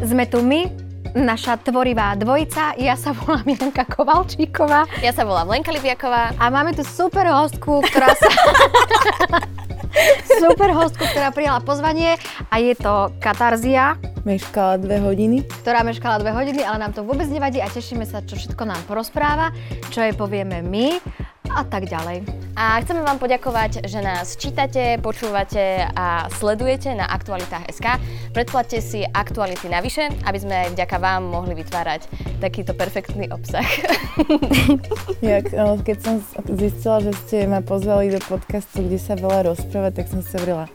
Sme tu my, naša tvorivá dvojica. Ja sa volám Janka Kovalčíková. Ja sa volám Lenka Libiaková. A máme tu super hostku, ktorá sa... super hostku, ktorá prijala pozvanie a je to Katarzia. Meškala dve hodiny. Ktorá meškala dve hodiny, ale nám to vôbec nevadí a tešíme sa, čo všetko nám porozpráva, čo jej povieme my a tak ďalej. A chceme vám poďakovať, že nás čítate, počúvate a sledujete na Aktualitách.sk. Predplatte si aktuality navyše, aby sme aj vďaka vám mohli vytvárať takýto perfektný obsah. Jak, keď som zistila, že ste ma pozvali do podcastu, kde sa veľa rozpráva, tak som sa vrila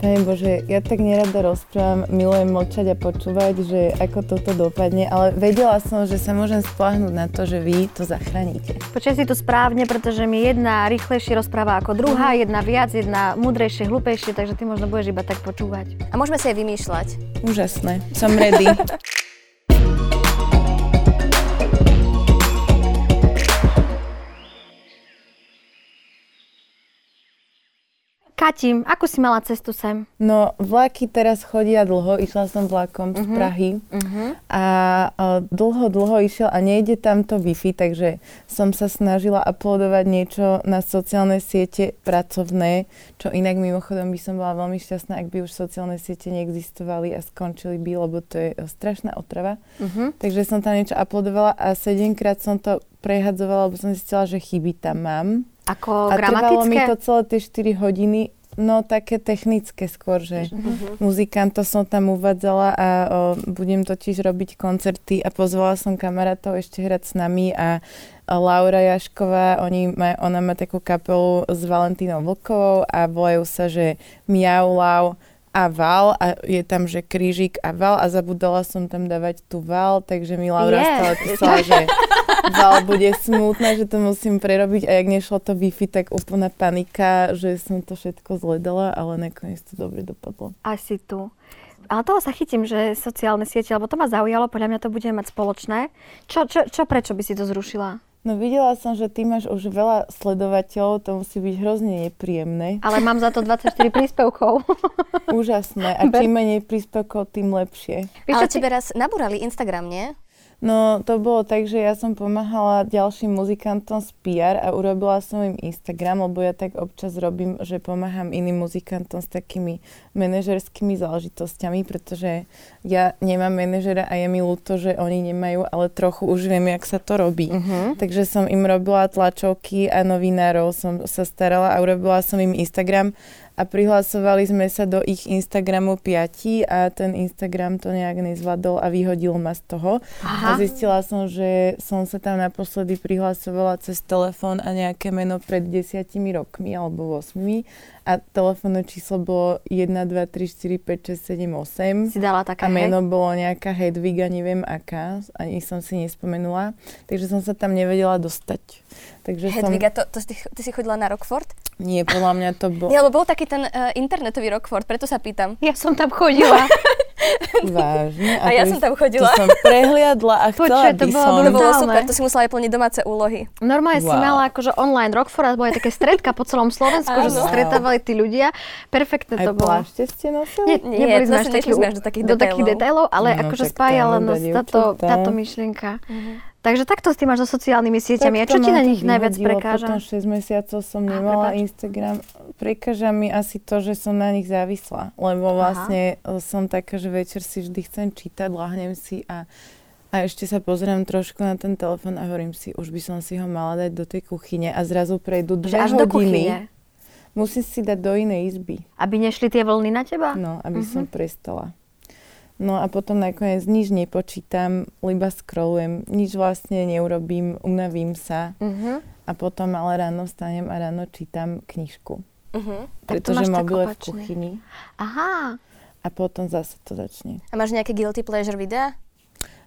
Pane Bože, ja tak nerada rozprávam, milujem mlčať a počúvať, že ako toto dopadne, ale vedela som, že sa môžem spláhnuť na to, že vy to zachránite. Počujem si to správne, pretože mi jedna rýchlejšie rozpráva ako druhá, mhm. jedna viac, jedna múdrejšie, hlúpejšie, takže ty možno budeš iba tak počúvať. A môžeme si aj vymýšľať. Úžasné, som ready. Katim, ako si mala cestu sem? No, vlaky teraz chodia dlho, išla som vlakom uh-huh. z mhm. Prahy uh-huh. a dlho, dlho išiel a nejde tam to Wi-Fi, takže som sa snažila uploadovať niečo na sociálne siete pracovné, čo inak mimochodom by som bola veľmi šťastná, ak by už sociálne siete neexistovali a skončili by, lebo to je strašná otrava. Uh-huh. Takže som tam niečo uploadovala a sedemkrát som to prehadzovala, lebo som zistila, že chyby tam mám. Ako a gramatické? trvalo mi to celé tie 4 hodiny. No také technické skôr, že uh-huh. muzikantov som tam uvádzala a o, budem totiž robiť koncerty a pozvala som kamarátov ešte hrať s nami a, a Laura Jašková, oni maj, ona má takú kapelu s Valentínou Vlkovou a volajú sa, že Miau Lau a val a je tam, že krížik a val a zabudala som tam dávať tú val, takže mi Laura yeah. stále písala, že val bude smutná, že to musím prerobiť a jak nešlo to Wi-Fi, tak úplná panika, že som to všetko zledala, ale nakoniec to dobre dopadlo. Asi tu. Ale toho sa chytím, že sociálne siete, lebo to ma zaujalo, podľa mňa to budeme mať spoločné. Čo, čo, čo prečo by si to zrušila? No videla som, že ty máš už veľa sledovateľov, to musí byť hrozne nepríjemné. Ale mám za to 24 príspevkov. Úžasné. A čím menej príspevkov, tým lepšie. Ale tebe raz nabúrali Instagram, nie? No to bolo tak, že ja som pomáhala ďalším muzikantom z PR a urobila som im Instagram, lebo ja tak občas robím, že pomáham iným muzikantom s takými manažerskými záležitosťami, pretože ja nemám manažera a je mi ľúto, že oni nemajú, ale trochu už viem, jak sa to robí. Uh-huh. Takže som im robila tlačovky a novinárov som sa starala a urobila som im Instagram a prihlasovali sme sa do ich Instagramu piati a ten Instagram to nejak nezvládol a vyhodil ma z toho. Aha. A zistila som, že som sa tam naposledy prihlasovala cez telefón a nejaké meno pred desiatimi rokmi alebo 8 a telefónne číslo bolo 1, 2, 3, 4, 5, 6, 7, 8. Si dala taká A meno hej? bolo nejaká Hedviga, neviem aká, ani som si nespomenula. Takže som sa tam nevedela dostať. Takže Hedviga, som... to, to ty, ty si chodila na Rockford? Nie, podľa mňa to bol... Nie, lebo bol taký ten uh, internetový Rockford, preto sa pýtam. Ja som tam chodila. Vážne? A, a ja som tam chodila. To som prehliadla a chcela Počuaj, to by som. To bolo super, to si musela aj plniť domáce úlohy. Normálne wow. si mala akože online Rockford a boli také stredka po celom Slovensku, že sa stretávali tí ľudia. Perfektne to aj bolo. Aj ste nosili? Nie, nie neboli sme až, taký, až do takých do detailov. takých detailov, ale no, akože spájala nás táto, táto myšlienka. Uh-huh. Takže takto s tým máš so sociálnymi sieťami. A čo ti na nich najviac prekáža? Potom 6 mesiacov som nemala a, Instagram. Prekáža mi asi to, že som na nich závislá. Lebo vlastne Aha. som taká, že večer si vždy chcem čítať, lahnem si a, a ešte sa pozriem trošku na ten telefon a hovorím si, už by som si ho mala dať do tej kuchyne a zrazu prejdú dve až hodiny. Do kuchyne. Musím si dať do inej izby. Aby nešli tie vlny na teba? No, aby uh-huh. som prestala. No a potom nakoniec nič nepočítam, iba scrollujem, nič vlastne neurobím, unavím sa uh-huh. a potom ale ráno vstanem a ráno čítam knižku. Uh-huh. Pretože mobil je v kuchyni. Aha. A potom zase to začne. A máš nejaké guilty pleasure videa?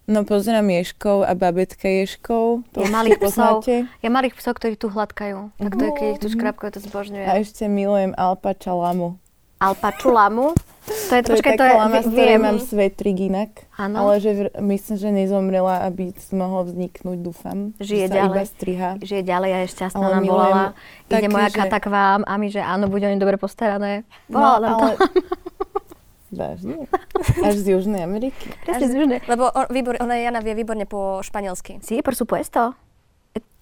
No pozerám Ješkov a babetka Ješkov. To ja malých psov. Ja malých psov, ktorí tu hladkajú. Tak to je, keď ich tu škrapkajú, to zbožňujem. A ešte milujem Alpača Lamu. Alpaču Lamu? To je, to počkaj, je to je, lama, z ktorej mám svetrik inak. Ano. Ale že v, myslím, že nezomrela, aby mohol vzniknúť, dúfam. Žije ďalej. Žije ďalej a je šťastná ale nám volala. Ide moja že... kata k vám a my, že áno, bude oni dobre postarané. Volala no, nám ale... to. Vážne? Až z Južnej Ameriky? Presne z Južnej. Lebo on, výbor, ona Jana vie výborne po španielsky. Sí, por supuesto.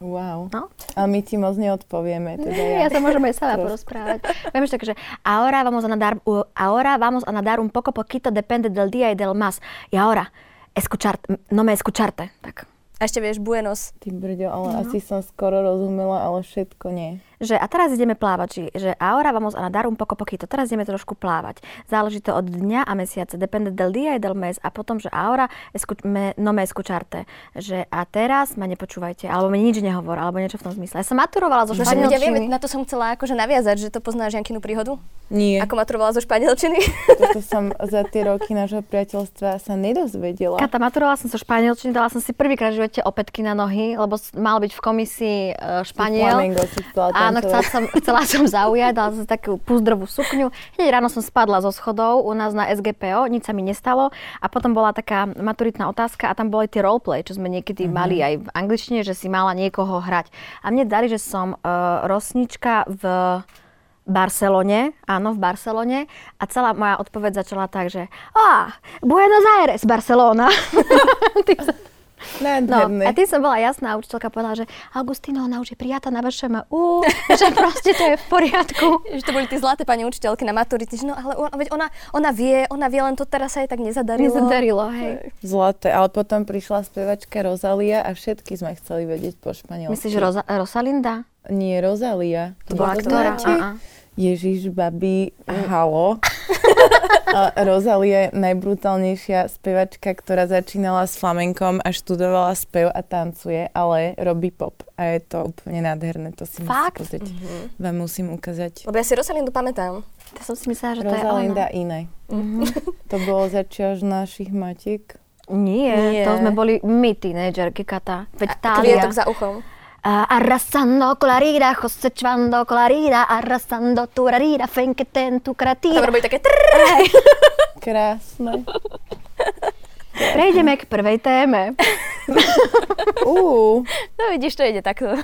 Wow. No? Ale my ti moc neodpovieme. Teda ja. ja sa môžeme aj sama porozprávať. Viem tak, že ahora vamos a nadar, ahora vamos a nadar un poco poquito depende del día y del más. Y ahora, escucharte, no me escucharte. Tak. A ešte vieš Buenos. Ty brďo, ale no. asi som skoro rozumela, ale všetko nie že a teraz ideme plávať, či, že ahora vamos a nadar un poco poquito, teraz ideme trošku plávať. Záleží to od dňa a mesiaca, depende del día y del mes a potom, že ahora escu, me, no me escucharte, že a teraz ma nepočúvajte, alebo mi nič nehovor, alebo niečo v tom zmysle. Ja som maturovala zo španielčiny. Ja viem, na to som chcela akože naviazať, že to poznáš Jankinu príhodu? Nie. Ako maturovala zo španielčiny? Toto som za tie roky nášho priateľstva sa nedozvedela. Kata, maturovala som zo španielčiny, dala som si prvýkrát v živote opätky na nohy, lebo mal byť v komisii uh, Španiel. Áno, chcela som, chcela som zaujať, dala som takú púzdrovú sukňu. Hneď ráno som spadla zo schodov u nás na SGPO, nič sa mi nestalo. A potom bola taká maturitná otázka a tam boli tie roleplay, čo sme niekedy mm-hmm. mali aj v angličtine, že si mala niekoho hrať. A mne dali, že som uh, rosnička v Barcelone, áno, v Barcelone a celá moja odpoveď začala tak, že ah, Buenos Aires, Barcelona. Nádherné. No, a tým som bola jasná, učiteľka povedala, že Augustino, ona už je prijatá na VŠMU, že proste to je v poriadku. že to boli tie zlaté pani učiteľky na maturity, že no ale ona, veď ona, ona vie, ona vie, len to teraz sa jej tak nezadarilo. Nezadarilo, hej. Zlaté, ale potom prišla spevačka Rozalia a všetky sme chceli vedieť po španielsky. Myslíš Roza- Rosalinda? Nie, Rozalia. To bola ktorá? Ježiš, babi, halo. Rosalie je najbrutálnejšia spevačka, ktorá začínala s flamenkom a študovala spev a tancuje, ale robí pop. A je to úplne nádherné, to si Fakt? musím pozrieť. Mm-hmm. Vám musím ukázať. Lebo ja si Rosalindu pamätám. To som si myslela, že Rosalinda to je ona. iné. Mm-hmm. to bolo začiaž našich matiek. Nie, Nie, to sme boli my, tínedžerky, Kata. Veď Tália. Kvietok za uchom. Arrasando la rira, cosechando con la rira, arrasando tu rira, finché ten tu kratira. Tam robí také Krásne. Prejdeme k prvej téme. Uh. No vidíš, to ide takto.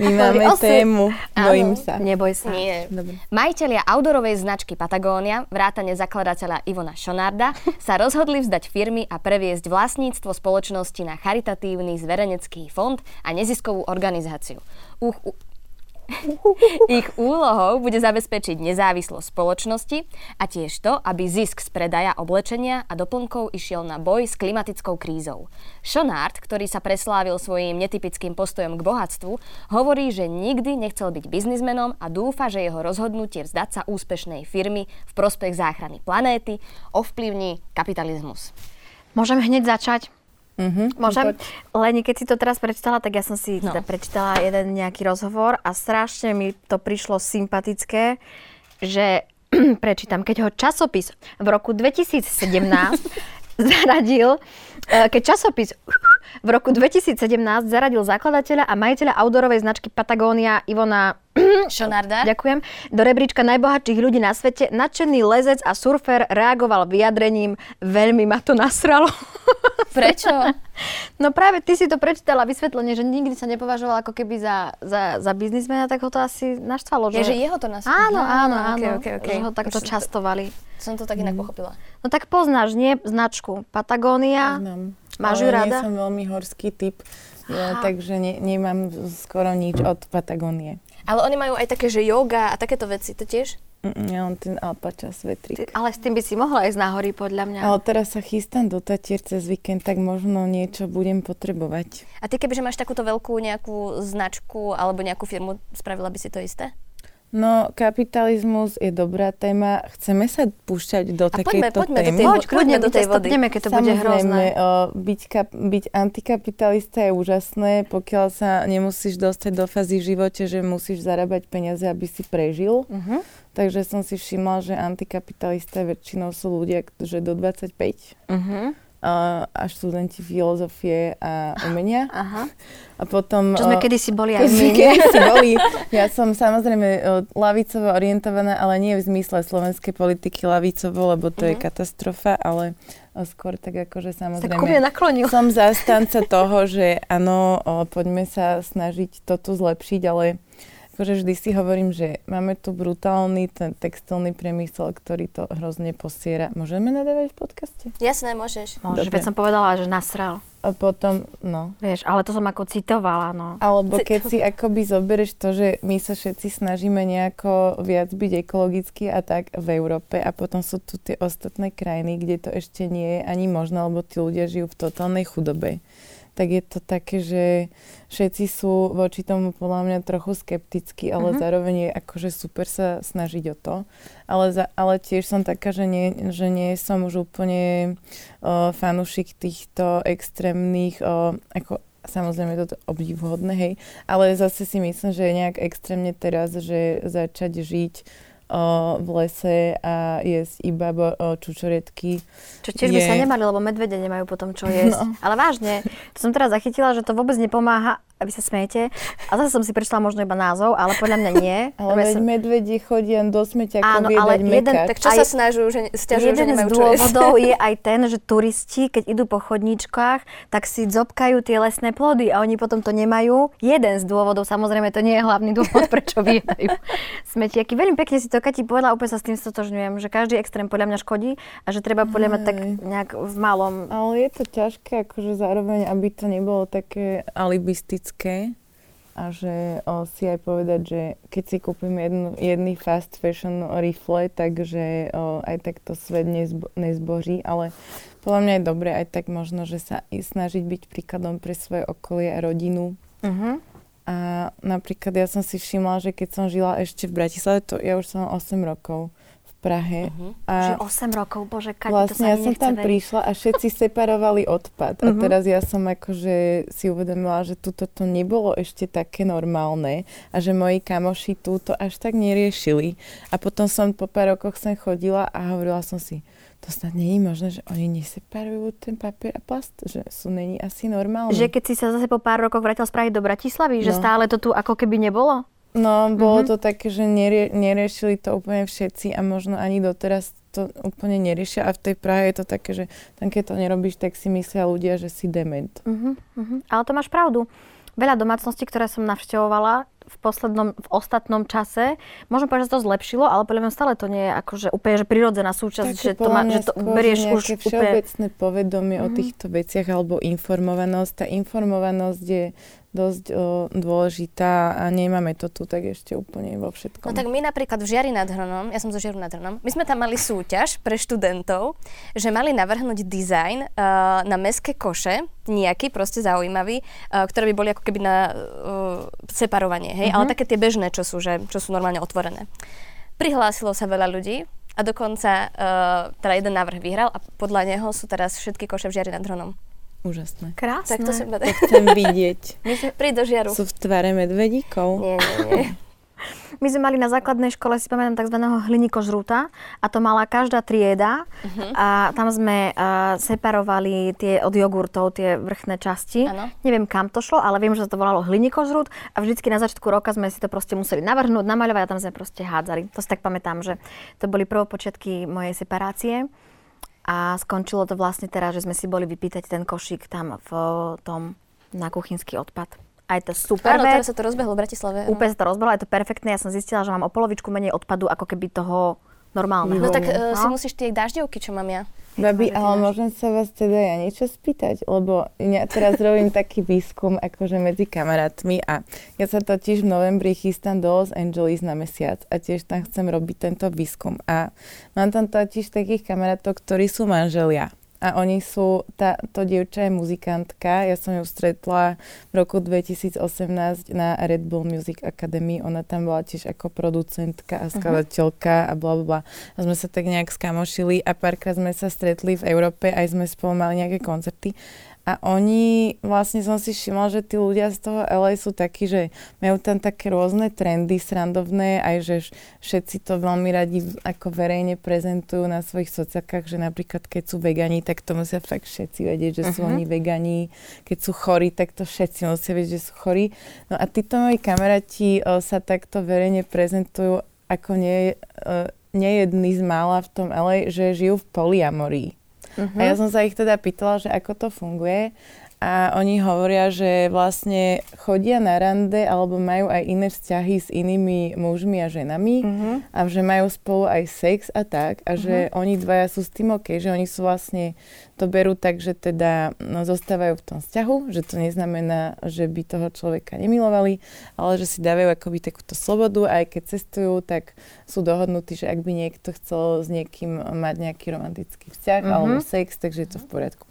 My máme Osi. tému, bojím sa. Neboj sa. Nie. Dobre. Majiteľia outdoorovej značky Patagónia, vrátane zakladateľa Ivona Šonarda, sa rozhodli vzdať firmy a previesť vlastníctvo spoločnosti na charitatívny zverejnecký fond a neziskovú organizáciu. Uch, Ich úlohou bude zabezpečiť nezávislosť spoločnosti a tiež to, aby zisk z predaja oblečenia a doplnkov išiel na boj s klimatickou krízou. Šonard, ktorý sa preslávil svojim netypickým postojom k bohatstvu, hovorí, že nikdy nechcel byť biznismenom a dúfa, že jeho rozhodnutie vzdať sa úspešnej firmy v prospech záchrany planéty ovplyvní kapitalizmus. Môžem hneď začať? Mm-hmm, Môžem? Leni, keď si to teraz prečítala, tak ja som si no. teda prečítala jeden nejaký rozhovor a strašne mi to prišlo sympatické, že prečítam, keď ho časopis v roku 2017 zaradil, e, keď časopis v roku 2017 zaradil zakladateľa a majiteľa outdoorovej značky Patagónia Ivona Šonarda. Ďakujem. Do rebríčka najbohatších ľudí na svete nadšený lezec a surfer reagoval vyjadrením veľmi ma to nasralo. Prečo? No práve ty si to prečítala vysvetlenie, že nikdy sa nepovažoval ako keby za, za, za biznismena, tak ho to asi naštvalo. Že... Je, že jeho to nasralo. Áno, áno, áno. Okay, okay, okay. Že ho takto Už častovali. Som to tak inak mm. pochopila. No tak poznáš, nie? Značku Patagónia. Poznám. Máš ju rada? nie som veľmi horský typ, ja, takže ne, nemám skoro nič od Patagónie. Ale oni majú aj také, že yoga a takéto veci, to tiež? Ja mám ten alpačas vetrik. Ale s tým by si mohla ísť na hory, podľa mňa. Ale teraz sa chystám do Tatier cez víkend, tak možno niečo budem potrebovať. A ty kebyže máš takúto veľkú nejakú značku alebo nejakú firmu, spravila by si to isté? No, kapitalizmus je dobrá téma. Chceme sa púšťať do takejto poďme, témy? Poďme do tej, Poď, kľudne do tej vody. Ideme, keď to bude hrozné. O, byť, kap, byť antikapitalista je úžasné, pokiaľ sa nemusíš dostať do fázy v živote, že musíš zarábať peniaze, aby si prežil. Uh-huh. Takže som si všimla, že antikapitalista väčšinou sú ľudia, že do 25. Uh-huh a, a študenti filozofie a umenia. Aha. A potom... Čo sme kedysi boli aj my. Kedysi boli. Ja som samozrejme lavicovo orientovaná, ale nie v zmysle slovenskej politiky lavicovo, lebo to uh-huh. je mhm. katastrofa, ale skôr tak akože samozrejme... naklonil. Som zastanca toho, že áno, poďme sa snažiť toto zlepšiť, ale akože vždy si hovorím, že máme tu brutálny ten textilný priemysel, ktorý to hrozne posiera. Môžeme nadávať v podcaste? Jasné, môžeš. Môžeš, veď som povedala, že nasral. A potom, no. Vieš, ale to som ako citovala, no. Alebo keď si akoby zoberieš to, že my sa všetci snažíme nejako viac byť ekologicky a tak v Európe a potom sú tu tie ostatné krajiny, kde to ešte nie je ani možné, lebo tí ľudia žijú v totálnej chudobe tak je to také, že všetci sú voči tomu podľa mňa trochu skeptickí, ale uh-huh. zároveň je akože super sa snažiť o to. Ale, za, ale tiež som taká, že nie, že nie som už úplne uh, fanúšik týchto extrémnych, uh, ako samozrejme toto obdivhodné, hej, ale zase si myslím, že je nejak extrémne teraz, že začať žiť v lese a jesť iba čučoriedky. Čo tiež je... by sa nemali, lebo medvede nemajú potom čo jesť. No. Ale vážne, to som teraz zachytila, že to vôbec nepomáha vy sa smejete. A zase som si prečítala možno iba názov, ale podľa mňa nie. ale veď som... medvedi chodia do smeťakov Áno, ale jeden, tak čo aj, sa snažujú, že stiažujú, jeden že nemajú z dôvodov je aj ten, že turisti, keď idú po chodníčkach, tak si zobkajú tie lesné plody a oni potom to nemajú. Jeden z dôvodov, samozrejme to nie je hlavný dôvod, prečo vyhajú smetiaky. Veľmi pekne si to Kati povedala, úplne sa s tým stotožňujem, že každý extrém podľa mňa škodí a že treba podľa mňa tak nejak v malom. Ale je to ťažké, akože zároveň, aby to nebolo také alibistické praktické a že o, si aj povedať, že keď si kúpim jednu, jedný fast fashion rifle, takže o, aj tak to svet nezbo, nezboží, ale podľa mňa je dobré aj tak možno, že sa i snažiť byť príkladom pre svoje okolie a rodinu. Uh-huh. A napríklad ja som si všimla, že keď som žila ešte v Bratislave, to ja už som 8 rokov, Prahe. Uh-huh. A že 8 rokov, bože, Kati, vlastne to sa ja som tam veriť. prišla a všetci separovali odpad. Uh-huh. A mhm. teraz ja som akože si uvedomila, že tu to nebolo ešte také normálne a že moji kamoši tu to až tak neriešili. A potom som po pár rokoch sem chodila a hovorila som si, to snad je možné, že oni neseparujú ten papier a plast, že sú není asi normálne. Že keď si sa zase po pár rokoch vrátil z Prahy do Bratislavy, no. že stále to tu ako keby nebolo? No, bolo mm-hmm. to také, že nerie, neriešili to úplne všetci a možno ani doteraz to úplne neriešia a v tej Prahe je to také, že tam keď to nerobíš, tak si myslia ľudia, že si dement. Mm-hmm. Ale to máš pravdu. Veľa domácností, ktoré som navštevovala v poslednom, v ostatnom čase, možno povedať, že to zlepšilo, ale podľa mňa stále to nie je akože úplne že prirodzená súčasť, že to, má, že to berieš už úplne... všeobecné povedomie mm-hmm. o mhm. týchto veciach alebo informovanosť. Tá informovanosť je dosť o, dôležitá a nemáme to tu tak ešte úplne vo všetkom. No tak my napríklad v Žiari nad Hronom, ja som zo Žiaru nad Hronom, my sme tam mali súťaž pre študentov, že mali navrhnúť dizajn uh, na meské koše, nejaký proste zaujímavý, uh, ktoré by boli ako keby na uh, separovanie, hej, uh-huh. ale také tie bežné, čo sú, že, čo sú normálne otvorené. Prihlásilo sa veľa ľudí, a dokonca uh, teda jeden návrh vyhral a podľa neho sú teraz všetky koše v Žiari nad Hronom. Úžasné. Krásne. Tak to, som... to chcem vidieť. My sme pri do žiaru. Sú v tvare medvedíkov? Nie, nie, nie. My sme mali na základnej škole, si pamätám, tzv. hlinikožrúta a to mala každá trieda uh-huh. a tam sme uh, separovali tie od jogurtov, tie vrchné časti. Ano. Neviem, kam to šlo, ale viem, že to volalo hlinikožrút a vždycky na začiatku roka sme si to proste museli navrhnúť, namaľovať a tam sme proste hádzali. To si tak pamätám, že to boli prvopočiatky mojej separácie. A skončilo to vlastne teraz, že sme si boli vypýtať ten košík tam v tom na kuchynský odpad. Aj to super Áno, teraz sa to rozbehlo v Bratislave. Úplne sa to rozbehlo, je to perfektné. Ja som zistila, že mám o polovičku menej odpadu, ako keby toho normálne. No tak uh, no? si musíš tie dažďovky, čo mám ja. Babi, ale môžem sa vás teda ja niečo spýtať, lebo ja teraz robím taký výskum akože medzi kamarátmi a ja sa totiž v novembri chystám do Los Angeles na mesiac a tiež tam chcem robiť tento výskum. A mám tam totiž takých kamarátov, ktorí sú manželia a oni sú, tá, to dievča je muzikantka, ja som ju stretla v roku 2018 na Red Bull Music Academy, ona tam bola tiež ako producentka a mhm. skladateľka a bla bla. A sme sa tak nejak skamošili a párkrát sme sa stretli v Európe, aj sme spolu mali nejaké koncerty a oni, vlastne som si všimla, že tí ľudia z toho LA sú takí, že majú tam také rôzne trendy srandovné, aj že všetci to veľmi radi ako verejne prezentujú na svojich sociálkach, že napríklad keď sú vegani, tak to musia fakt všetci vedieť, že uh-huh. sú mhm. oni vegani. Keď sú chorí, tak to všetci musia vedieť, že sú chorí. No a títo moji kamaráti o, sa takto verejne prezentujú ako nie, o, nejedný z mála v tom LA, že žijú v poliamorii. Uh-huh. A ja som sa ich teda pýtala, že ako to funguje a oni hovoria, že vlastne chodia na rande alebo majú aj iné vzťahy s inými mužmi a ženami uh-huh. a že majú spolu aj sex a tak a že uh-huh. oni dvaja sú s tým OK, že oni sú vlastne, to berú tak, že teda no, zostávajú v tom vzťahu, že to neznamená, že by toho človeka nemilovali, ale že si dávajú akoby takúto slobodu aj keď cestujú, tak sú dohodnutí, že ak by niekto chcel s niekým mať nejaký romantický vzťah uh-huh. alebo sex, takže je to v poriadku.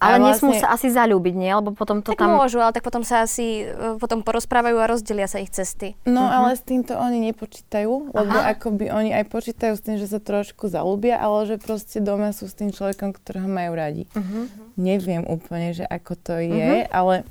Ale vlastne... nesmú sa asi zalúbiť, nie? Lebo potom to tak tam... môžu, ale tak potom sa asi e, potom porozprávajú a rozdelia sa ich cesty. No uh-huh. ale s týmto oni nepočítajú, lebo Aha. akoby oni aj počítajú s tým, že sa trošku zalúbia, ale že proste doma sú s tým človekom, ktorého majú radi. Uh-huh. Neviem úplne, že ako to je, uh-huh. ale,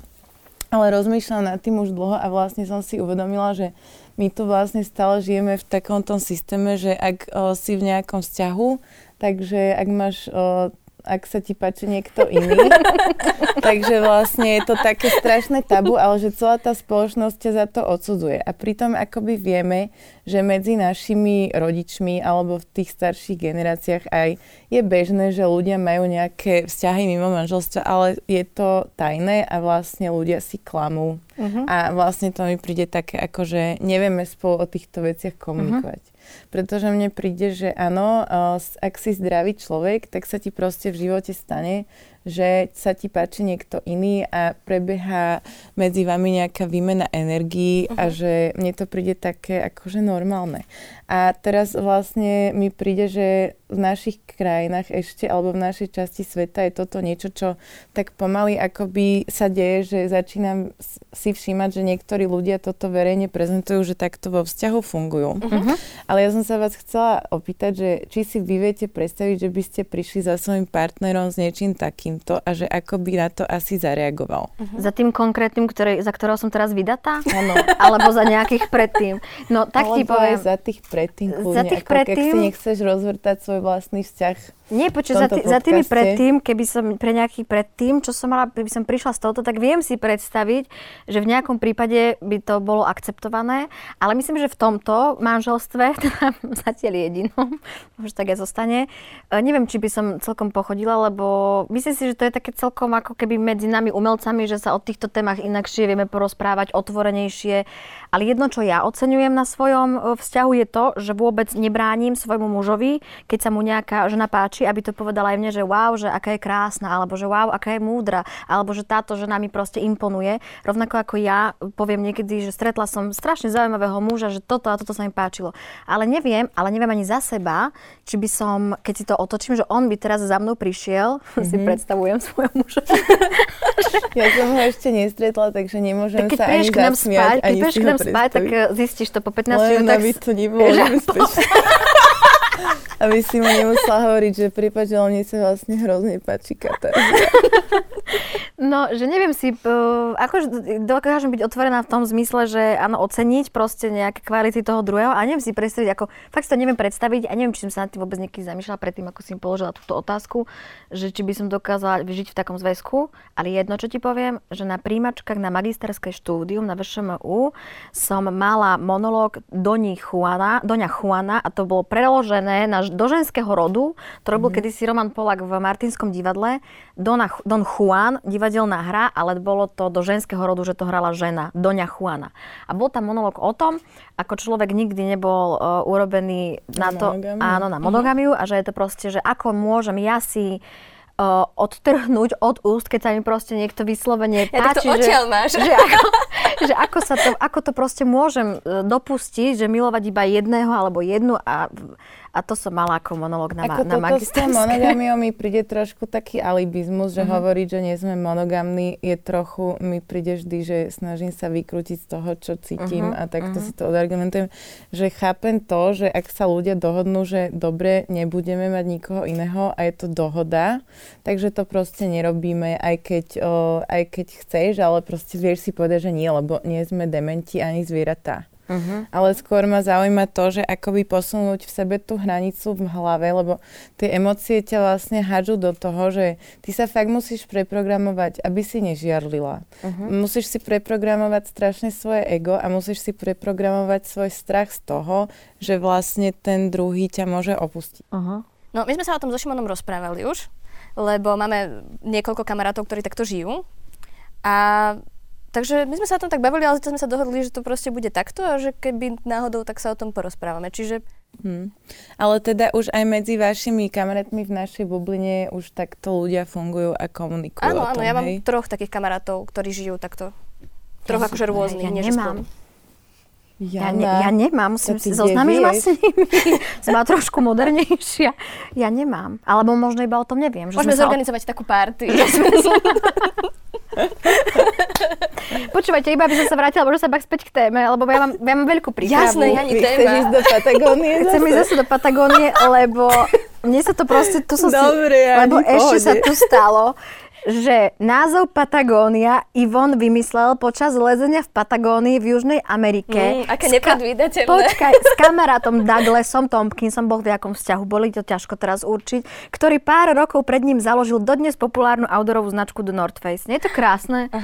ale rozmýšľam nad tým už dlho a vlastne som si uvedomila, že my tu vlastne stále žijeme v takomto systéme, že ak o, si v nejakom vzťahu, takže ak máš o, ak sa ti páči niekto iný. Takže vlastne je to také strašné tabu, ale že celá tá spoločnosť ťa za to odsudzuje. A pritom akoby vieme, že medzi našimi rodičmi alebo v tých starších generáciách aj je bežné, že ľudia majú nejaké vzťahy mimo manželstva, ale je to tajné a vlastne ľudia si klamú. Uh-huh. A vlastne to mi príde také, ako že nevieme spolu o týchto veciach komunikovať. Uh-huh pretože mne príde, že áno, ak si zdravý človek, tak sa ti proste v živote stane, že sa ti páči niekto iný a prebieha medzi vami nejaká výmena energií uh-huh. a mhm. že mne to príde také akože normálne. A teraz vlastne mi príde, že v našich krajinách ešte, alebo v našej časti sveta je toto niečo, čo tak pomaly akoby sa deje, že začínam si všímať, že niektorí ľudia toto verejne prezentujú, že takto vo vzťahu fungujú. Uh-huh. Ale ja som sa vás chcela opýtať, že či si vy viete predstaviť, že by ste prišli za svojim partnerom s niečím takýmto a že ako by na to asi zareagoval. Uh-huh. Za tým konkrétnym, ktorý, za ktorého som teraz vydatá? Áno. Alebo za nejakých predtým? No tak Alebo ti poviem. za tých pred predtým kľudne, za tých ako predtým... si nechceš rozvrtať svoj vlastný vzťah nie, počuť, za, tý, za tými predtým, keby som pre nejaký predtým, čo som mala, keby som prišla z tohoto, tak viem si predstaviť, že v nejakom prípade by to bolo akceptované, ale myslím, že v tomto manželstve, teda zatiaľ jedinom, možno tak aj zostane, e, neviem, či by som celkom pochodila, lebo myslím si, že to je také celkom ako keby medzi nami umelcami, že sa o týchto témach inakšie vieme porozprávať, otvorenejšie, ale jedno, čo ja oceňujem na svojom e, vzťahu je to, že vôbec nebránim svojmu mužovi, keď sa mu nejaká žena páči, aby to povedala aj mne, že wow, že aká je krásna, alebo že wow, aká je múdra, alebo že táto žena mi proste imponuje. Rovnako ako ja poviem niekedy, že stretla som strašne zaujímavého muža, že toto a toto sa mi páčilo. Ale neviem, ale neviem ani za seba, či by som, keď si to otočím, že on by teraz za mnou prišiel, mm-hmm. si predstavujem svojho muža. ja som ho ešte nestretla, takže nemôžem tak sa ani zasmiať, ani keď si nám spať, tak zistíš to po 15 minútach. Len aby to nebolo nebezpečné. Aby si mu nemusela hovoriť, že prípad, že mne sa vlastne hrozne páči Katar. No, že neviem si, ako dokážem byť otvorená v tom zmysle, že áno, oceniť proste nejaké kvality toho druhého a neviem si predstaviť, ako, fakt si to neviem predstaviť a neviem, či som sa nad tým vôbec niekedy zamýšľala predtým, ako si položila túto otázku, že či by som dokázala žiť v takom zväzku, ale jedno, čo ti poviem, že na príjmačkách na magisterské štúdium na VŠMU som mala monológ Doni Juana, Doňa Juana a to bolo preložené na, do ženského rodu, to robil mm-hmm. kedysi Roman Polak v Martinskom divadle, Dona, Don Juan, divadelná hra, ale bolo to do ženského rodu, že to hrala žena, Doňa Juana. A bol tam monolog o tom, ako človek nikdy nebol uh, urobený na, na to, monogamiu. áno, na monogamiu a že je to proste, že ako môžem ja si uh, odtrhnúť od úst, keď sa mi proste niekto vyslovene ja páči, že, máš. že, ako, že ako, sa to, ako to proste môžem e, dopustiť, že milovať iba jedného alebo jednu a a to som mala ako monológ na, ako ma- na magisterské. Monogamiou mi príde trošku taký alibizmus, že mm-hmm. hovoriť, že nie sme monogamní, je trochu, mi príde vždy, že snažím sa vykrútiť z toho, čo cítim mm-hmm. a takto mm-hmm. si to odargumentujem, že chápem to, že ak sa ľudia dohodnú, že dobre, nebudeme mať nikoho iného a je to dohoda, takže to proste nerobíme, aj keď, o, aj keď chceš, ale proste vieš si povedať, že nie, lebo nie sme dementi ani zvieratá. Uh-huh. Ale skôr ma zaujíma to, že akoby posunúť v sebe tú hranicu v hlave, lebo tie emócie ťa vlastne hádžu do toho, že ty sa fakt musíš preprogramovať, aby si nežiarlila. Uh-huh. Musíš si preprogramovať strašne svoje ego a musíš si preprogramovať svoj strach z toho, že vlastne ten druhý ťa môže opustiť. Uh-huh. No, my sme sa o tom so Šimonom rozprávali už, lebo máme niekoľko kamarátov, ktorí takto žijú A takže my sme sa o tom tak bavili, ale to sme sa dohodli, že to proste bude takto a že keby náhodou, tak sa o tom porozprávame. Čiže Hmm. Ale teda už aj medzi vašimi kamarátmi v našej bubline už takto ľudia fungujú a komunikujú Áno, o tom, áno, ja mám hej? troch takých kamarátov, ktorí žijú takto. Troch akože rôznych, ja nie nemám. spolu. Ja, ne, ja nemám, musím si zoznámiť ma s nimi. Som trošku modernejšia. Ja nemám. Alebo možno iba o tom neviem. Že Môžeme sme sa o- zorganizovať takú party. Počúvajte, iba aby som sa vrátila možno sa pak späť k téme, lebo ja mám, ja mám veľkú prípravu. Jasné, ja téma. chceš ísť do Patagónie Chcem ísť zase do Patagónie, lebo mne sa to proste, tu som Dobre, si, ja lebo ešte pohode. sa tu stalo, že názov Patagónia Ivon vymyslel počas lezenia v Patagónii v Južnej Amerike. Mm, aké ka- nepredvídateľné. Počkaj, s kamarátom Douglasom Tompkinsom bol v nejakom vzťahu, boli to ťažko teraz určiť, ktorý pár rokov pred ním založil dodnes populárnu outdoorovú značku The North Face. Nie je to krásne? Á,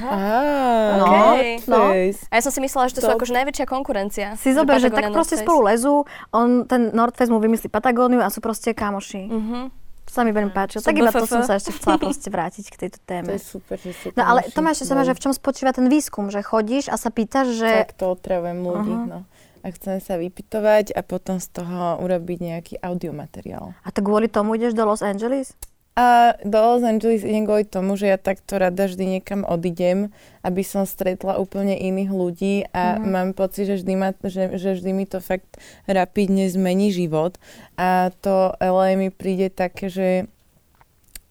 No, Okej. no. Face. A ja som si myslela, že to sú Top. akože najväčšia konkurencia. Si zober, že tak proste spolu lezú, on, ten North Face mu vymyslí Patagóniu a sú proste kamoši. Mhm. To sa mi veľmi páčilo. Tak iba to som sa ešte chcela proste vrátiť k tejto To téme. je super, že si No ale. Tomáš, ešte sa že v čom spočíva ten výskum, že chodíš a sa pýtaš, že... Tak to otravujem ľudí, no. A chcem sa vypytovať a potom z toho urobiť nejaký audiomateriál. A to kvôli tomu ideš do Los Angeles? A do Los Angeles idem kvôli tomu, že ja takto rada vždy niekam odídem, aby som stretla úplne iných ľudí a mm-hmm. mám pocit, že vždy, ma, že, že vždy mi to fakt rapidne zmení život. A to LA mi príde také, že,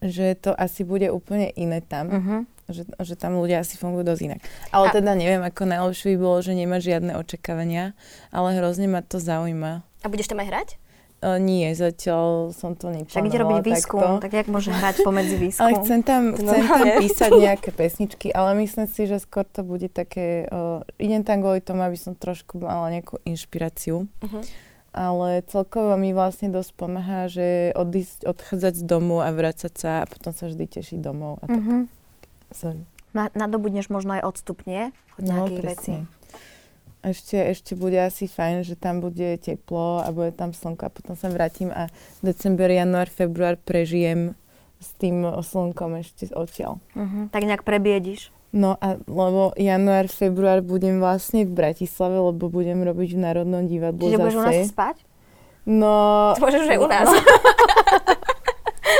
že to asi bude úplne iné tam. Uh-huh. Že, že tam ľudia asi fungujú dosť inak. Ale A- teda neviem, ako najlepšie by bolo, že nemá žiadne očakávania, ale hrozne ma to zaujíma. A budeš tam aj hrať? E, nie, zatiaľ som to neplánovala Však ide robiť výskum, takto. tak jak môže hrať pomedzi výskum? Ale chcem tam, chcem tam Normálne. písať nejaké pesničky, ale myslím si, že skôr to bude také... Uh, idem tam kvôli tomu, aby som trošku mala nejakú inšpiráciu. Uh-huh. Ale celkovo mi vlastne dosť pomáha, že odísť, odchádzať z domu a vrácať sa a potom sa vždy tešiť domov. A tak. Uh-huh. Sorry. Na, nadobudneš možno aj odstupne od nejakých vecí. Ešte, ešte bude asi fajn, že tam bude teplo a bude tam slnko a potom sa vrátim a december, január, február prežijem s tým slnkom ešte odtiaľ. Uh-huh. Tak nejak prebiediš. No a lebo január, február budem vlastne v Bratislave, lebo budem robiť v Národnom divadle Čiže zase. budeš u nás spať? No, môžeš aj u nás.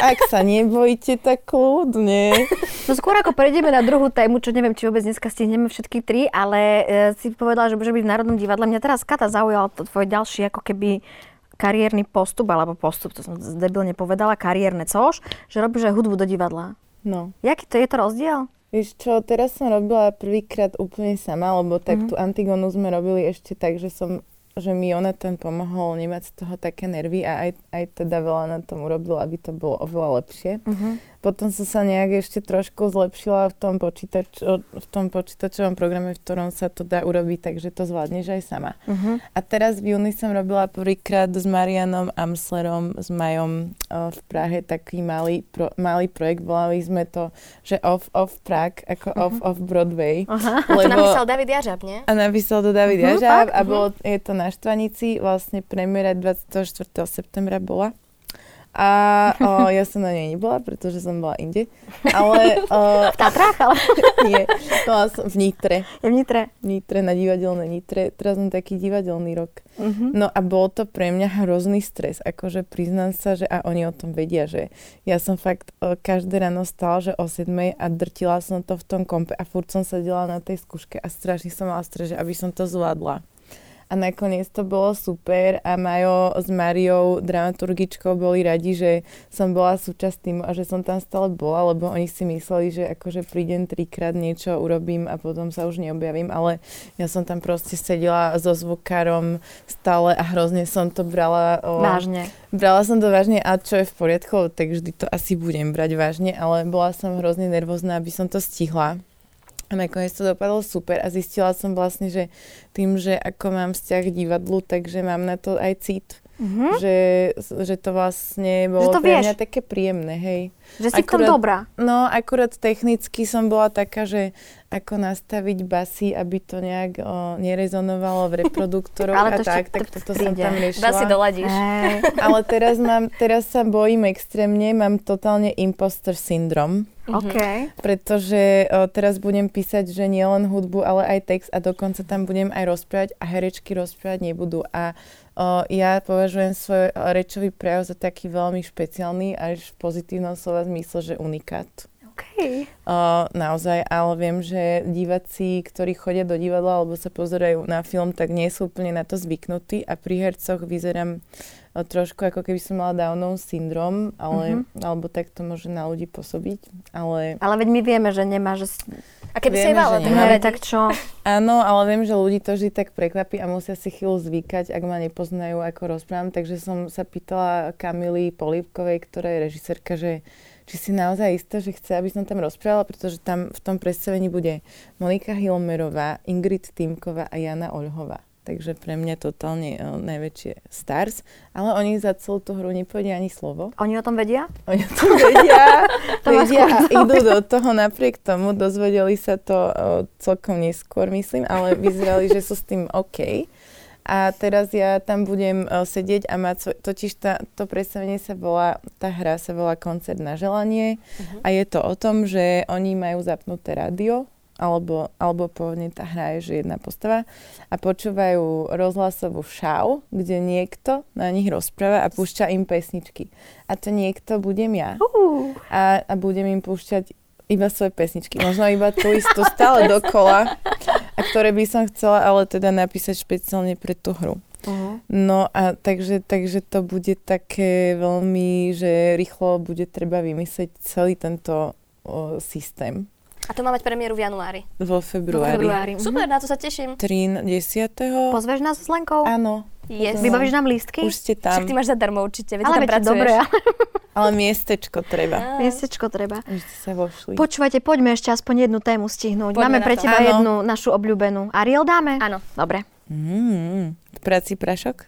ak sa nebojíte, tak kľudne. No skôr ako prejdeme na druhú tému, čo neviem, či vôbec dneska stihneme všetky tri, ale e, si povedala, že budeš byť v Národnom divadle. Mňa teraz Kata zaujal to tvoj ďalší ako keby kariérny postup, alebo postup, to som debilne povedala, kariérne což, že robíš aj hudbu do divadla. No. Jaký to je to rozdiel? Vieš čo, teraz som robila prvýkrát úplne sama, lebo tak Mhm. tú Antigonu sme robili ešte tak, že som že mi Jonathan pomohol nemať z toho také nervy a aj, aj teda veľa na tom urobil, aby to bolo oveľa lepšie. Uh-huh. Potom som sa nejak ešte trošku zlepšila v tom, počítač, v tom počítačovom programe, v ktorom sa to dá urobiť, takže to zvládneš aj sama. Uh-huh. A teraz v júni som robila prvýkrát s Marianom Amslerom, s Majom o, v Prahe taký malý, pro, malý projekt. Volali sme to, že Off Off Prague, ako Mhm. Off Off Broadway. Aha. To napísal David Jažab, nie? A napísal to David Mhm, Jažáb fakt? a bolo, je to na Štvanici, vlastne premiéra 24. septembra bola. A o, ja som na nej nebola, pretože som bola inde. Ale o, V Tatrách, ale nie, bola som v Nitre. v Nitre. V Nitre, na divadelné Nitre. Teraz mám taký divadelný rok. Uh-huh. No a bol to pre mňa hrozný stres, akože priznám sa, že a oni o tom vedia, že ja som fakt o, každé ráno stala, že o 7 a drtila som to v tom kompe a furt som sedela na tej skúške a strašne som mala stres, že aby som to zvládla. A nakoniec to bolo super a Majo s Mariou, dramaturgičkou, boli radi, že som bola súčasť týmu a že som tam stále bola, lebo oni si mysleli, že akože prídem trikrát niečo urobím a potom sa už neobjavím, ale ja som tam proste sedela so zvukárom stále a hrozne som to brala... O, Vážne. Brala som to vážne a čo je v poriadku, tak vždy to asi budem brať vážne, ale bola som hrozne nervózna, aby som to stihla. A nakoniec to dopadlo super a zistila som vlastne, že tým, že ako mám vzťah k divadlu, takže mám na to aj cit. Uh-huh. Že, že to vlastne bolo to pre vieš. mňa také príjemné, hej. Že si akurát, v tom dobrá. No, akurát technicky som bola taká, že ako nastaviť basy, aby to nejak o, nerezonovalo v reproduktoroch a tak, tak toto som tam riešila. Basy doladíš. Hey. Ale teraz, mám, teraz sa bojím extrémne, mám totálne imposter syndrom. Okay. Pretože o, teraz budem písať, že nie len hudbu, ale aj text a dokonca tam budem aj rozprávať a herečky rozprávať nebudú. A ja považujem svoj rečový prejav za taký veľmi špeciálny až v pozitívnom slova zmysle, že unikát. Okay. Uh, naozaj, ale viem, že diváci, ktorí chodia do divadla alebo sa pozerajú na film, tak nie sú úplne na to zvyknutí a pri hercoch vyzerám trošku ako keby som mala Downov syndrom, ale, mm-hmm. alebo tak to môže na ľudí pôsobiť, ale... Ale veď my vieme, že nemá, že... A keby vieme, sa mala, tak čo? Áno, ale viem, že ľudí to vždy tak prekvapí a musia si chvíľu zvykať, ak ma nepoznajú, ako rozprávam, takže som sa pýtala Kamily Polívkovej, ktorá je režisérka, že či si naozaj istá, že chce, aby som tam rozprávala, pretože tam v tom predstavení bude Monika Hilmerová, Ingrid Týmková a Jana Oľhová. Takže pre mňa totálne uh, najväčšie stars. Ale oni za celú tú hru nepovedia ani slovo. Oni o tom vedia? Oni o tom vedia. to vedia a idú do toho napriek tomu. Dozvedeli sa to uh, celkom neskôr, myslím, ale vyzerali, že sú s tým OK. A teraz ja tam budem uh, sedieť a mať, svoj, totiž tá, to predstavenie sa volá, tá hra sa volá Koncert na želanie uh-huh. a je to o tom, že oni majú zapnuté rádio, alebo, alebo pôvodne tá hra je, že jedna postava a počúvajú rozhlasovú šau, kde niekto na nich rozpráva a púšťa im pesničky. A to niekto budem ja. Uh. A, a budem im púšťať iba svoje pesničky. Možno iba tú istú stále dokola, a ktoré by som chcela, ale teda napísať špeciálne pre tú hru. Uh-huh. No a takže, takže to bude také veľmi, že rýchlo bude treba vymyslieť celý tento o, systém. A to má mať premiéru v januári? Vo februári. Vo februári. Super, na to sa teším. 3, 10. Pozveš nás s Lenkou? Áno. Yes. Vybavíš nám lístky? Už ste tam. Však ty máš zadarmo určite, veď ale tam pracuješ. dobre, ale... ale miestečko treba. Miestečko treba. Už ste sa vošli. Počúvajte, poďme ešte aspoň jednu tému stihnúť. Poďme Máme pre teba Áno. jednu našu obľúbenú. Ariel dáme? Áno. Dobre. Mm, v práci prašok?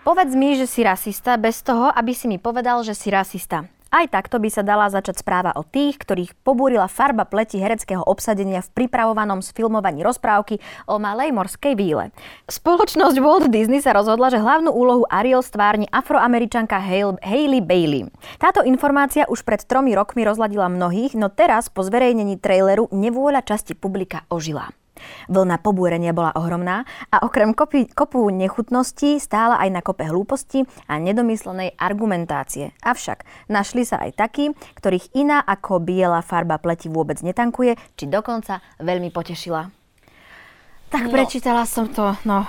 Povedz mi, že si rasista bez toho, aby si mi povedal, že si rasista. Aj takto by sa dala začať správa o tých, ktorých pobúrila farba pleti hereckého obsadenia v pripravovanom sfilmovaní rozprávky o malej morskej víle. Spoločnosť Walt Disney sa rozhodla, že hlavnú úlohu Ariel stvárni afroameričanka Hailey Bailey. Táto informácia už pred tromi rokmi rozladila mnohých, no teraz po zverejnení traileru nevôľa časti publika ožila. Vlna pobúrenia bola ohromná a okrem kopy, kopu nechutností stála aj na kope hlúposti a nedomyslenej argumentácie. Avšak našli sa aj takí, ktorých iná ako biela farba pleti vôbec netankuje, či dokonca veľmi potešila. Tak no. prečítala som to, no,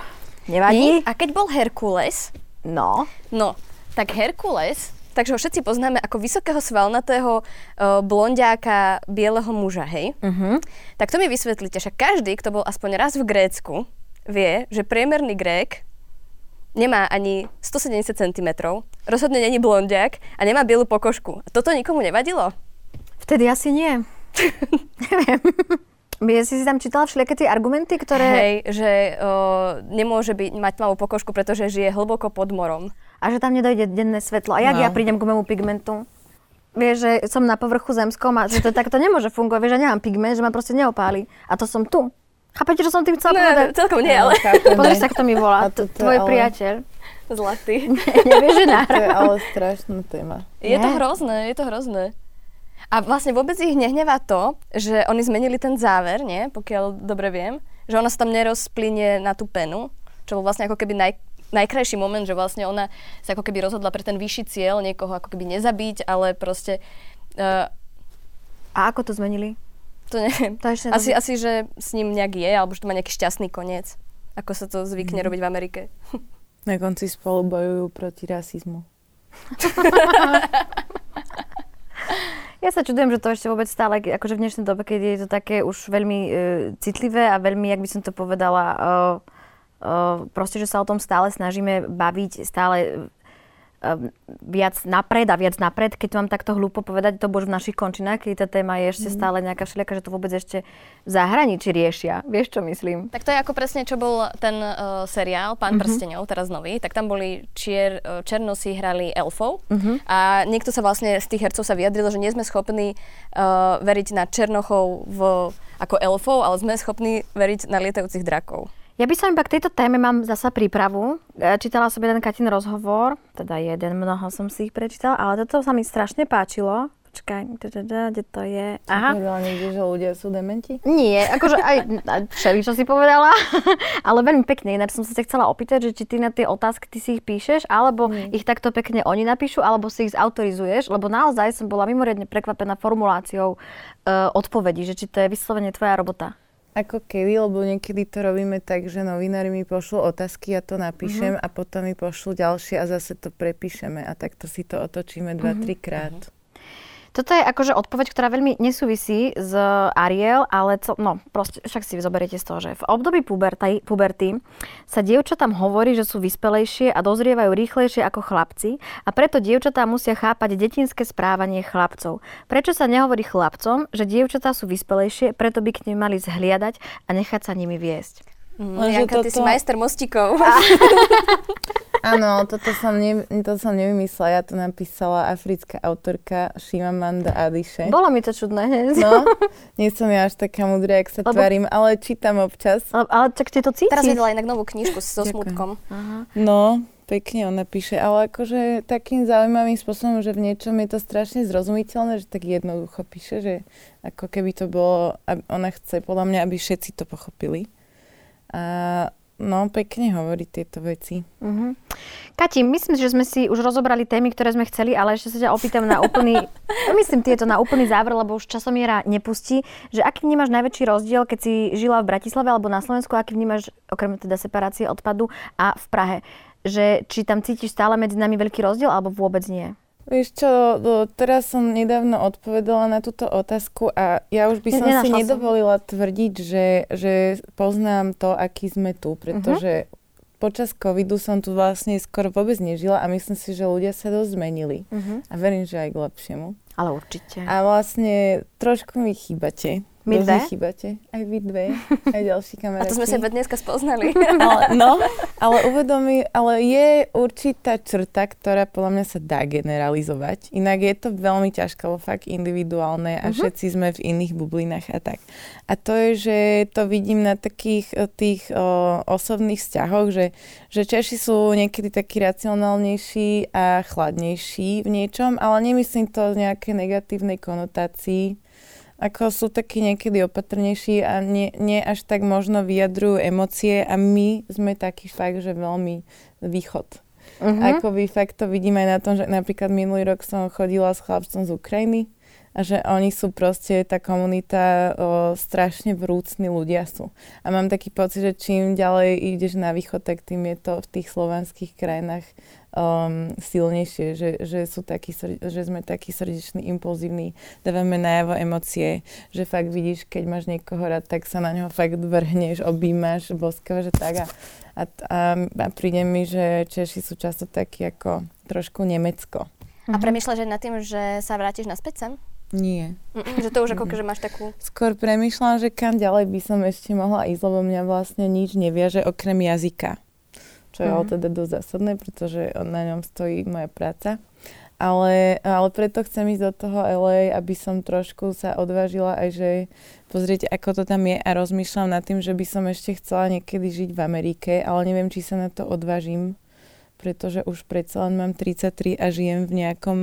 nevadí. Nie? A keď bol Herkules? No. No, tak Herkules takže ho všetci poznáme ako vysokého svalnatého uh, blondiáka bieleho muža, hej? Uh-huh. Tak to mi vysvetlíte, že každý, kto bol aspoň raz v Grécku, vie, že priemerný Grék nemá ani 170 cm, rozhodne není blondiak a nemá bielu pokožku. Toto nikomu nevadilo? Vtedy asi nie. Neviem. Ja si si tam čítala všelijaké tie argumenty, ktoré... Hej, že uh, nemôže byť, mať malú pokožku, pretože žije hlboko pod morom a že tam nedojde denné svetlo. A jak no. ja prídem k mému pigmentu? Vieš, že som na povrchu zemskom a že to takto nemôže fungovať. Vieš, že nemám pigment, že ma proste neopáli. A to som tu. Chápete, čo som tým chcela povedať? celkom nie, ale... Pozri sa, kto mi volá. To, to tvoj ale... priateľ. Zlatý. Nevieš, že To je ale strašná téma. Je to hrozné, je to hrozné. A vlastne vôbec ich nehnevá to, že oni zmenili ten záver, nie? Pokiaľ dobre viem. Že ona sa tam nerozplynie na tú penu, čo bol vlastne ako keby naj, najkrajší moment, že vlastne ona sa ako keby rozhodla pre ten vyšší cieľ, niekoho ako keby nezabiť, ale proste... Uh, a ako to zmenili? To neviem. To ešte asi, asi, že s ním nejak je, alebo že to má nejaký šťastný koniec. Ako sa to zvykne mm. robiť v Amerike. Na konci spolu bojujú proti rasizmu. Ja sa čudujem, že to ešte vôbec stále, akože v dnešnej dobe, keď je to také už veľmi uh, citlivé a veľmi, jak by som to povedala, uh, proste, že sa o tom stále snažíme baviť, stále viac napred a viac napred, keď mám takto hlúpo povedať, to bož v našich končinách, keď tá téma je ešte mm. stále nejaká všelijaká, že to vôbec ešte v zahraničí riešia. Vieš, čo myslím? Tak to je ako presne, čo bol ten uh, seriál Pán mm-hmm. prstenov, teraz nový, tak tam boli čier, uh, černosy hrali elfov mm-hmm. a niekto sa vlastne z tých hercov sa vyjadril, že nie sme schopní uh, veriť na černochov v, ako elfov, ale sme schopní veriť na lietajúcich drakov. Ja by som iba k tejto téme mám zasa prípravu. E, čítala som jeden Katin rozhovor, teda jeden, mnoho som si ich prečítala, ale toto sa mi strašne páčilo. Počkaj, kde to je? Aha. Povedala niekde, že ľudia sú dementi? Nie, akože aj všeli, čo si povedala, ale veľmi pekne. Ináč som sa ťa chcela opýtať, že či ty na tie otázky ty si ich píšeš, alebo mm. ich takto pekne oni napíšu, alebo si ich zautorizuješ, lebo naozaj som bola mimoriadne prekvapená formuláciou uh, odpovedí, že či to je vyslovene tvoja robota. Ako kedy, lebo niekedy to robíme tak, že novinári mi pošlú otázky, ja to napíšem uh-huh. a potom mi pošlú ďalšie a zase to prepíšeme a takto si to otočíme dva, uh-huh. krát. Uh-huh. Toto je akože odpoveď, ktorá veľmi nesúvisí s Ariel, ale co, no, proste, však si zoberiete z toho, že v období puberty, puberty sa dievčatám hovorí, že sú vyspelejšie a dozrievajú rýchlejšie ako chlapci a preto dievčatá musia chápať detinské správanie chlapcov. Prečo sa nehovorí chlapcom, že dievčatá sú vyspelejšie, preto by k nim mali zhliadať a nechať sa nimi viesť? Mm, Janka, toto... ty si majster mostíkov. Áno, toto som, ne, to som nevymyslela, ja to napísala africká autorka Shimamanda Adiše. Bolo mi to čudné. No, nie som ja až taká mudrá, jak sa Lebo... tvarím, ale čítam občas. Ale, ale čak ty to cítiš. Teraz vydala inak novú knižku so smutkom. Aha. No, pekne ona píše, ale akože takým zaujímavým spôsobom, že v niečom je to strašne zrozumiteľné, že tak jednoducho píše, že ako keby to bolo, ona chce podľa mňa, aby všetci to pochopili. A no, pekne hovorí tieto veci. Uh-huh. Kati, myslím, že sme si už rozobrali témy, ktoré sme chceli, ale ešte sa ťa opýtam na úplný, myslím tieto na úplný záver, lebo už časomiera nepustí, že aký vnímaš najväčší rozdiel, keď si žila v Bratislave alebo na Slovensku, aký vnímaš okrem teda separácie odpadu a v Prahe? Že či tam cítiš stále medzi nami veľký rozdiel alebo vôbec nie? Vieš čo, teraz som nedávno odpovedala na túto otázku a ja už by som Nenašla si nedovolila som. tvrdiť, že, že poznám to, aký sme tu, pretože uh-huh. počas covidu som tu vlastne skoro vôbec nežila a myslím si, že ľudia sa dosť zmenili. Uh-huh. A verím, že aj k lepšiemu. Ale určite. A vlastne trošku mi chýbate. My dve? chýbate. Aj vy dve, aj ďalší kamaráti. A to sme sa dneska spoznali. ale, no, ale uvedomí, ale je určitá črta, ktorá podľa mňa sa dá generalizovať. Inak je to veľmi ťažké, lebo fakt individuálne a uh-huh. všetci sme v iných bublinách a tak. A to je, že to vidím na takých eh, tých o, osobných vzťahoch, že, že Češi sú niekedy takí racionálnejší a chladnejší v niečom, ale nemyslím to v nejakej negatívnej konotácii ako sú takí niekedy opatrnejší a nie, nie až tak možno vyjadrujú emócie a my sme taký fakt, že veľmi východ. Uh-huh. Ako vy fakt to vidíme aj na tom, že napríklad minulý rok som chodila s chlapcom z Ukrajiny a že oni sú proste, tá komunita o, strašne vrúcni ľudia sú. A mám taký pocit, že čím ďalej ideš na východ, tak tým je to v tých slovanských krajinách um, silnejšie, že, že, sú takí, že sme takí srdečný, impulzívni, dávame najavo emócie, že fakt vidíš, keď máš niekoho rád, tak sa na neho fakt vrhneš, objímaš, boskávaš že tak a, a, a, a príde mi, že Češi sú často takí ako trošku Nemecko. A mhm. premýšľaš aj nad tým, že sa vrátiš naspäť sem? Nie. Mm-mm, že to už ako že máš takú... Skôr premýšľam, že kam ďalej by som ešte mohla ísť, lebo mňa vlastne nič neviaže okrem jazyka čo je mm. ale teda dosť zásadné, pretože na ňom stojí moja práca. Ale, ale preto chcem ísť do toho LA, aby som trošku sa odvážila aj, že pozrieť, ako to tam je a rozmýšľam nad tým, že by som ešte chcela niekedy žiť v Amerike, ale neviem, či sa na to odvážim pretože už predsa len mám 33 a žijem v nejakom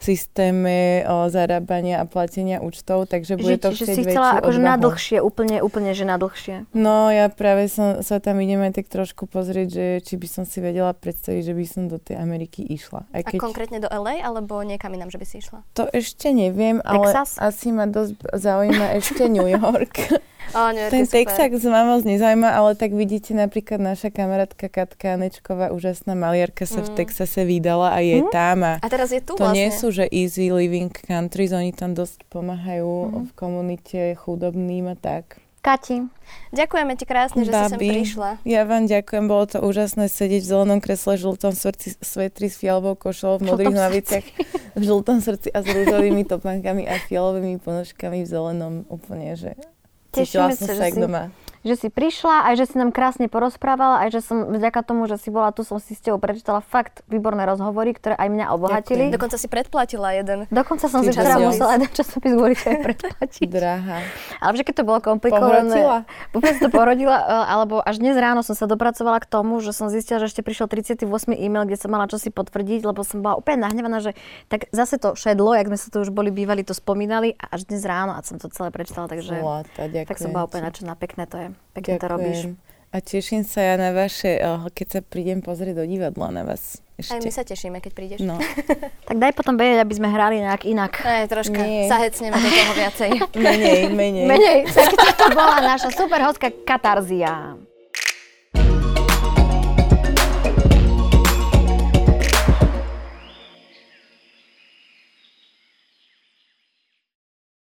systéme o, zarábania a platenia účtov, takže bude to chcieť si chcela akože na dlhšie, úplne, úplne, že na dlhšie. No, ja práve som, sa tam ideme tak trošku pozrieť, že či by som si vedela predstaviť, že by som do tej Ameriky išla. Aj keď... A konkrétne do LA, alebo niekam inám, že by si išla? To ešte neviem, Texas? ale asi ma dosť zaujíma ešte New York. Oh, nie, Ten Texas ma moc nezaujíma, ale tak vidíte napríklad naša kamarátka Katka Anečková, úžasná maliarka sa mm. v Texase vydala a je mm. tam. A, a teraz je tu To vlastne. nie sú, že easy living countries, oni tam dosť pomáhajú mm. v komunite chudobným a tak. Kati. Ďakujeme ti krásne, že Babi, si sem prišla. Ja vám ďakujem, bolo to úžasné sedieť v zelenom kresle, žltom srdci, svetri s fialovou košou, v modrých hlaviciach, v žltom srdci a s rúžovými topánkami a fialovými ponožkami v zelenom úplne, že Tešíme sa, že si, doma. Že si prišla, aj že si nám krásne porozprávala, aj že som vďaka tomu, že si bola tu, som si s tebou prečítala fakt výborné rozhovory, ktoré aj mňa obohatili. Ďakujem. Dokonca si predplatila jeden. Dokonca som si včera musela jeden časopis kvôli aj predplatiť. Drahá. Ale že keď to bolo komplikované. Vôbec to porodila, e, alebo až dnes ráno som sa dopracovala k tomu, že som zistila, že ešte prišiel 38. e-mail, kde som mala čosi potvrdiť, lebo som bola úplne nahnevaná, že tak zase to šedlo, jak sme sa tu už boli bývali, to spomínali a až dnes ráno a som to celé prečítala, takže... Zlata. Tak som bola úplne nadšená, pekné to je. Pekne Ďakujem. to robíš. A teším sa ja na vaše, eh, keď sa prídem pozrieť do divadla na vás. Ešte. Aj my sa tešíme, keď prídeš. No. tak daj potom vedieť, aby sme hrali nejak inak. Aj, troška Nie. sa hecneme do toho viacej. menej, menej. Menej. Tak toto bola naša super hostka Katarzia.